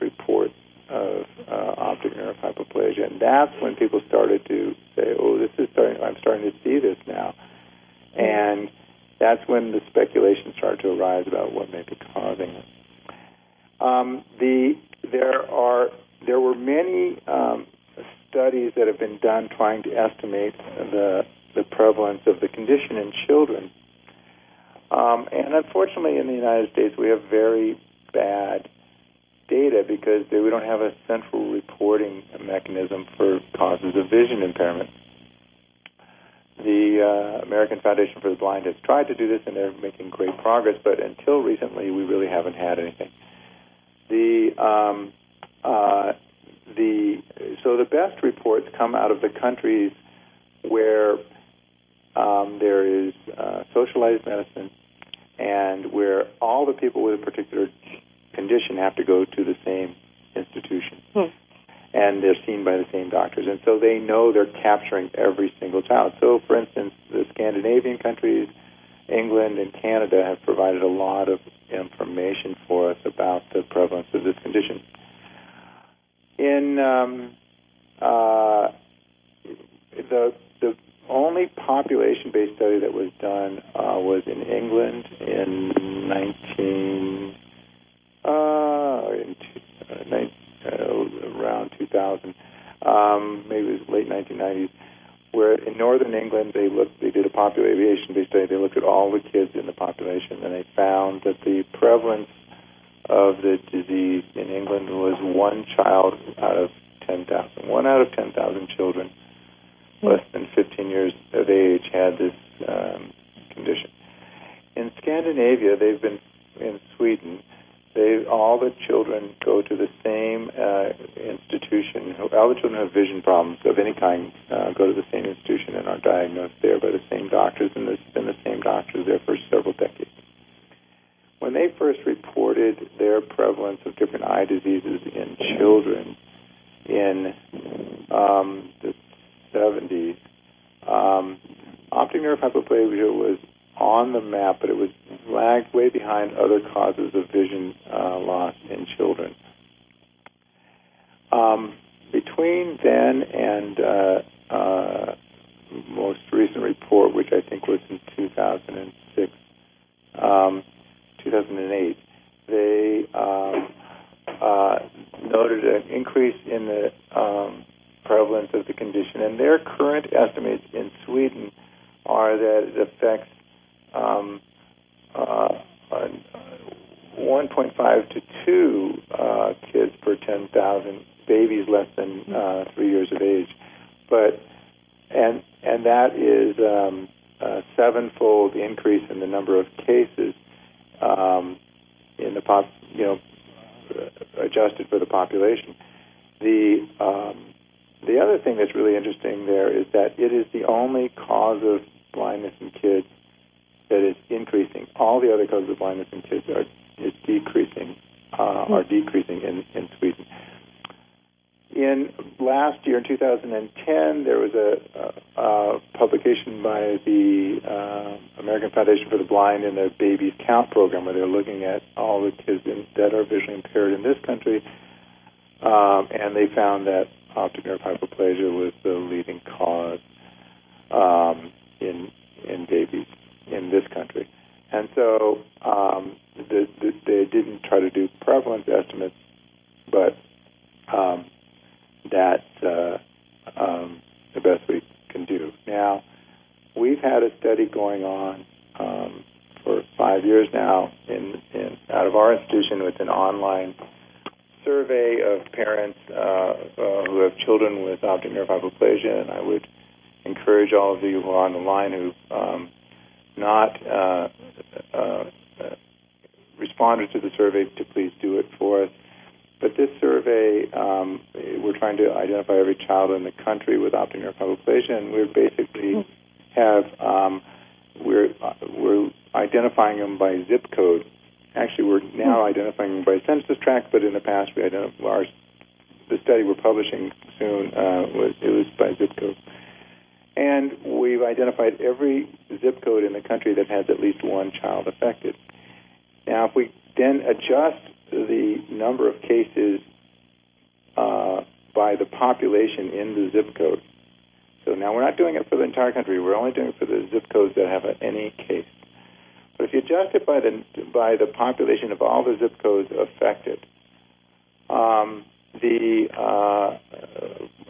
reports of uh, optic hypoplasia, and that's when people started to say, "Oh, this is starting. I'm starting to see this now," and that's when the speculation started to arise about what may be causing it. Um, the there are there were many um, studies that have been done trying to estimate the the prevalence of the condition in children. Um, and unfortunately, in the United States, we have very bad data because we don't have a central reporting mechanism for causes of vision impairment. The uh, American Foundation for the Blind has tried to do this, and they're making great progress. But until recently, we really haven't had anything. The um, uh, the so the best reports come out of the countries where um, there is uh, socialized medicine and where all the people with a particular condition have to go to the same institution. Hmm. And they're seen by the same doctors. And so they know they're capturing every single child. So, for instance, the Scandinavian countries, England, and Canada have provided a lot of information for us about the prevalence of this condition. In um, uh, the the only population-based study that was done uh, was in England in 19 uh, in, uh, uh, around 2000, um, maybe it was late 1990s, where in northern England they looked they did a population-based study. They looked at all the kids in the population, and they found that the prevalence of the disease in England was one child out of 10,000. One out of 10,000 children less than 15 years of age had this um, condition. In Scandinavia, they've been in Sweden. They all the children go to the same uh, institution. All the children who have vision problems of any kind uh, go to the same institution and are diagnosed there by the same doctors, and there's been the same doctors there for several decades. When they first reported their prevalence of different eye diseases in children in um, the 70s, um, optic nerve hypoplasia was on the map, but it was lagged way behind other causes of vision uh, loss in children. Um, between then and uh, uh, most recent report, which I think was in 2006, um, 2008, they um, uh, noted an increase in the um, prevalence of the condition, and their current estimates in Sweden are that it affects um, uh, uh, 1.5 to 2 uh, kids per 10,000 babies less than uh, three years of age, but and and that is um, a sevenfold increase in the number of cases um, in the pop, you know, adjusted for the population. The um, the other thing that's really interesting there is that it is the only cause of blindness in kids that is increasing. All the other causes of blindness in kids are is decreasing, uh, are decreasing in, in Sweden. In last year, in 2010, there was a, a, a publication by the uh, American Foundation for the Blind in their Babies Count program, where they're looking at all the kids in, that are visually impaired in this country, um, and they found that optic nerve hypoplasia was the leading cause um, in in babies in this country. And so um, the, the, they didn't try to do prevalence estimates, but um, that's uh, um, the best we can do. Now, we've had a study going on um, for five years now in, in out of our institution with an online survey of parents uh, uh, who have children with optic nerve hypoplasia, and I would encourage all of you who are on the line who um, not uh, uh, responded to the survey to please do it for us. But this survey, um, we're trying to identify every child in the country with optic nerve hypoplasia, and we're basically have um, we're uh, we're identifying them by zip code. Actually, we're now identifying them by census tract, but in the past we identified our the study we're publishing soon uh, was it was by zip code. And we've identified every zip code in the country that has at least one child affected. Now, if we then adjust the number of cases uh, by the population in the zip code, so now we're not doing it for the entire country. We're only doing it for the zip codes that have any case. But if you adjust it by the by the population of all the zip codes affected, um, the uh,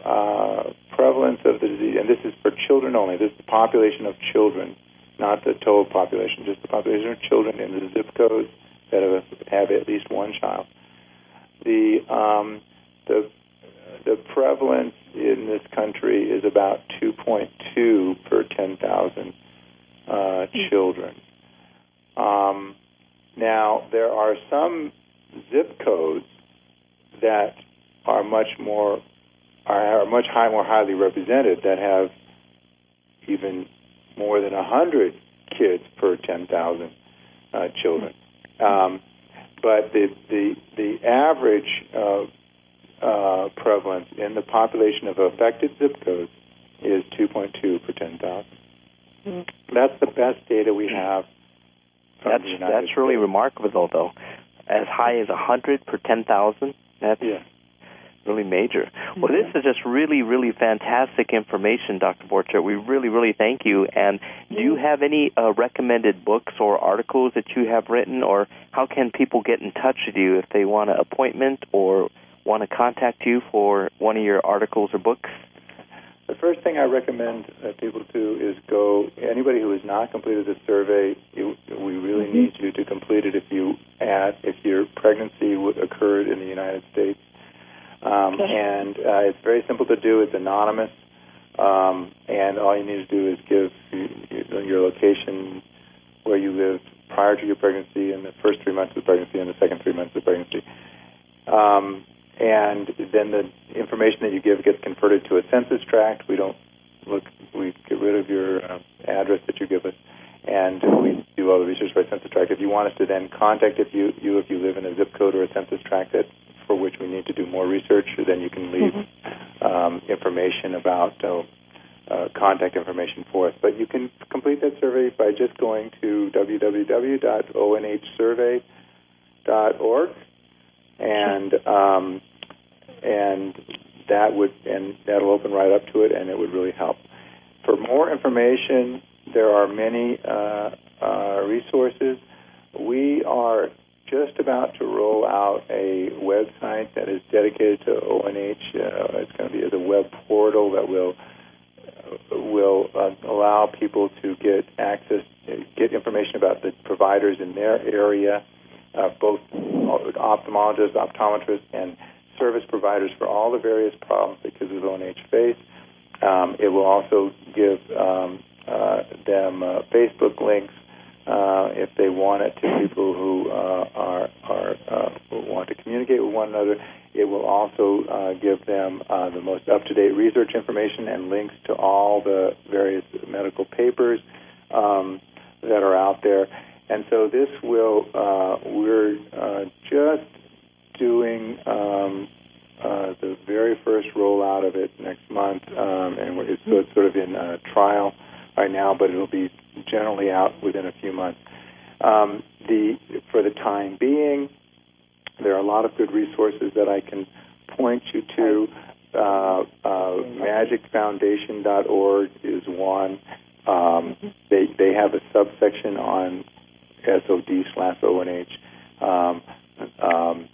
uh, prevalence of the disease, and this is for children only. This is the population of children, not the total population, just the population of children in the zip codes that have, have at least one child. The um, the the prevalence in this country is about 2.2 per 10,000 uh, children. Um, now, there are some zip codes that are much more are, much high, more highly represented that have even more than 100 kids per 10,000 uh, children. Um, but the, the, the average uh, uh, prevalence in the population of affected zip codes is 2.2 per 10,000. Mm-hmm. That's the best data we have. That's that's really remarkable, though. As high as 100 per 10,000. That's yeah. Really major. Well, this is just really, really fantastic information, Dr. Borchert. We really, really thank you. And do you have any uh, recommended books or articles that you have written, or how can people get in touch with you if they want an appointment or want to contact you for one of your articles or books? The first thing I recommend uh, people do is go. Anybody who has not completed the survey, you, we really mm-hmm. need you to complete it if you add if your pregnancy occurred in the United States. Um, okay. And uh, it's very simple to do. It's anonymous, um, and all you need to do is give your location where you lived prior to your pregnancy, in the first three months of pregnancy, and the second three months of pregnancy. Um, and then the information that you give gets converted to a census tract. We don't look, we get rid of your uh, address that you give us, and we do all the research by census tract. If you want us to then contact if you, you if you live in a zip code or a census tract that for which we need to do more research, then you can leave mm-hmm. um, information about uh, uh, contact information for us. But you can complete that survey by just going to www.onhsurvey.org and um, and that would and that'll open right up to it, and it would really help. For more information, there are many uh, uh, resources. We are just about to roll out a website that is dedicated to ONH. Uh, it's going to be a web portal that will will uh, allow people to get access, get information about the providers in their area, uh, both ophthalmologists, optometrists, and service providers for all the various problems that kids with ONH face. Um, it will also give um, uh, them uh, Facebook links uh, if they want it to people who uh, are, are uh, who want to communicate with one another. It will also uh, give them uh, the most up-to-date research information and links to all the various medical papers um, that are out there. And so this will, uh, we're uh, just doing um, uh, the very first rollout of it next month, um, and it's, so it's sort of in uh, trial right now, but it'll be generally out within a few months. Um, the for the time being, there are a lot of good resources that I can point you to. Uh, uh, magicfoundation.org is one. Um, they they have a subsection on SOD slash ONH. Um, um,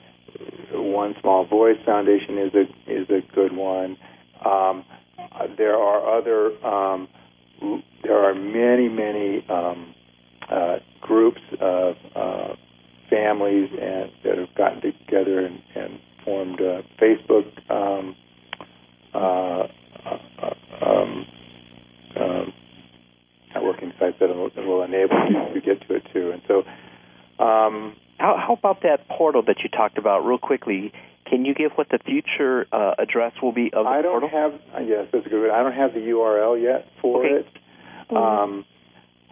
one Small Voice Foundation is a is a good one. Um, there are other um, there are many many um, uh, groups of uh, families and that have gotten together and, and formed uh, Facebook um, uh, uh, um, um, networking sites that will, that will enable you to get to it too. And so um, how, how about that portal that you talked about, real quickly? Can you give what the future uh, address will be of the I don't portal? have. Uh, yes, that's a good. I don't have the URL yet for okay. it, mm-hmm. um,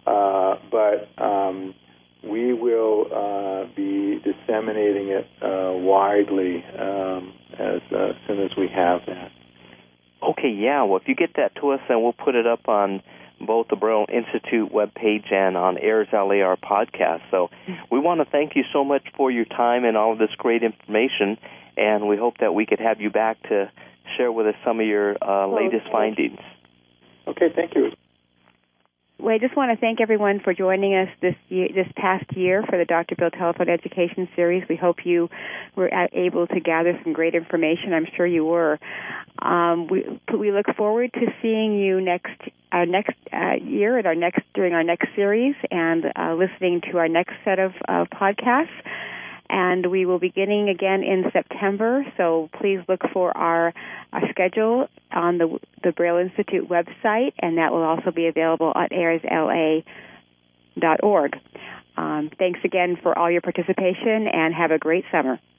uh, but um, we will uh, be disseminating it uh, widely um, as uh, soon as we have that. Okay, yeah. Well, if you get that to us, then we'll put it up on Braille Institute webpage and on Airs LAR podcast. So we want to thank you so much for your time and all of this great information, and we hope that we could have you back to share with us some of your uh, latest findings. Okay, thank you. Well, I just want to thank everyone for joining us this year, this past year for the Dr. Bill Telephone Education Series. We hope you were able to gather some great information. I'm sure you were. Um, we we look forward to seeing you next our next uh, year at our next during our next series and uh, listening to our next set of uh, podcasts and we will be beginning again in September. So please look for our, our schedule on the the Braille Institute website, and that will also be available at airsla.org. Um, thanks again for all your participation, and have a great summer.